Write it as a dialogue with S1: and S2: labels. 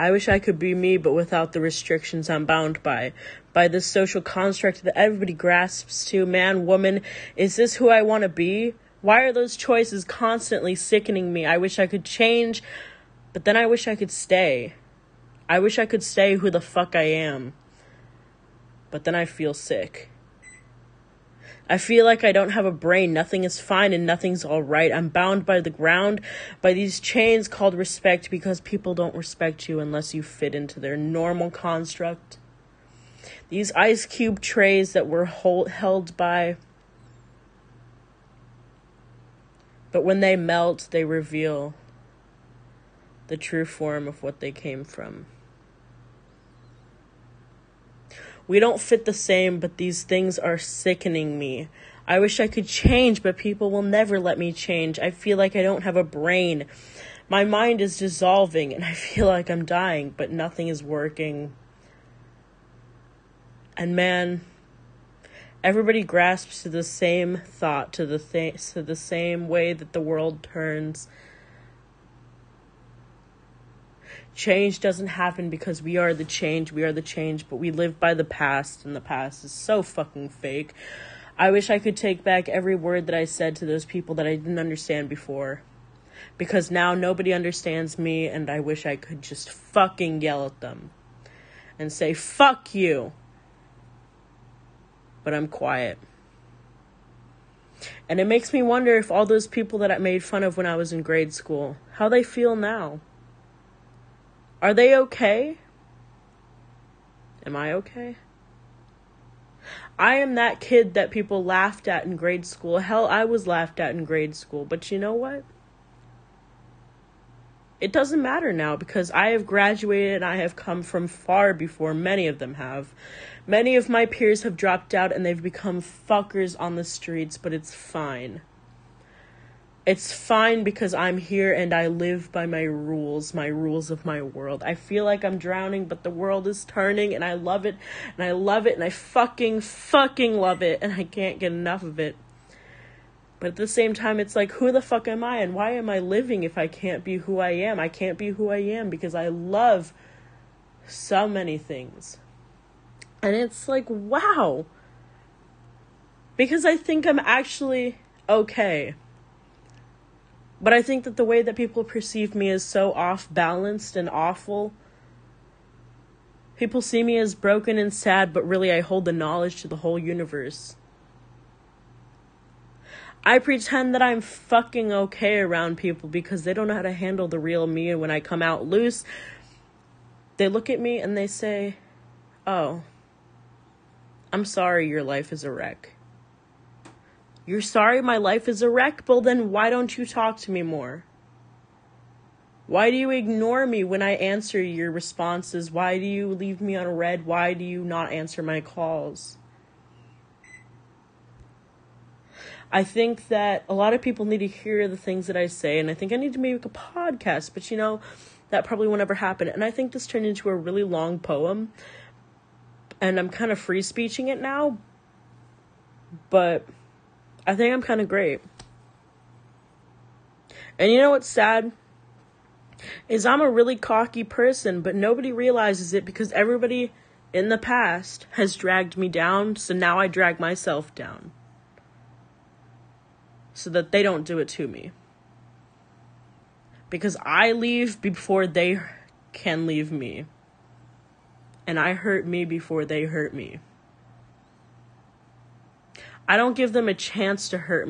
S1: I wish I could be me, but without the restrictions I'm bound by. By this social construct that everybody grasps to man, woman. Is this who I want to be? Why are those choices constantly sickening me? I wish I could change, but then I wish I could stay. I wish I could stay who the fuck I am. But then I feel sick. I feel like I don't have a brain. Nothing is fine and nothing's all right. I'm bound by the ground, by these chains called respect because people don't respect you unless you fit into their normal construct. These ice cube trays that we're hold, held by. But when they melt, they reveal the true form of what they came from. We don't fit the same, but these things are sickening me. I wish I could change, but people will never let me change. I feel like I don't have a brain. My mind is dissolving, and I feel like I'm dying, but nothing is working. And man, everybody grasps to the same thought, to the th- to the same way that the world turns Change doesn't happen because we are the change, we are the change, but we live by the past, and the past is so fucking fake. I wish I could take back every word that I said to those people that I didn't understand before. Because now nobody understands me, and I wish I could just fucking yell at them and say, fuck you. But I'm quiet. And it makes me wonder if all those people that I made fun of when I was in grade school, how they feel now. Are they okay? Am I okay? I am that kid that people laughed at in grade school. Hell, I was laughed at in grade school. But you know what? It doesn't matter now because I have graduated and I have come from far before many of them have. Many of my peers have dropped out and they've become fuckers on the streets, but it's fine. It's fine because I'm here and I live by my rules, my rules of my world. I feel like I'm drowning, but the world is turning and I love it and I love it and I fucking, fucking love it and I can't get enough of it. But at the same time, it's like, who the fuck am I and why am I living if I can't be who I am? I can't be who I am because I love so many things. And it's like, wow. Because I think I'm actually okay. But I think that the way that people perceive me is so off balanced and awful. People see me as broken and sad, but really I hold the knowledge to the whole universe. I pretend that I'm fucking okay around people because they don't know how to handle the real me, and when I come out loose, they look at me and they say, Oh, I'm sorry your life is a wreck. You're sorry my life is a wreck? Well, then why don't you talk to me more? Why do you ignore me when I answer your responses? Why do you leave me on read? Why do you not answer my calls? I think that a lot of people need to hear the things that I say, and I think I need to make a podcast, but you know, that probably won't ever happen. And I think this turned into a really long poem, and I'm kind of free speeching it now, but I think I'm kind of great. And you know what's sad? Is I'm a really cocky person, but nobody realizes it because everybody in the past has dragged me down, so now I drag myself down. So that they don't do it to me. Because I leave before they can leave me. And I hurt me before they hurt me. I don't give them a chance to hurt me.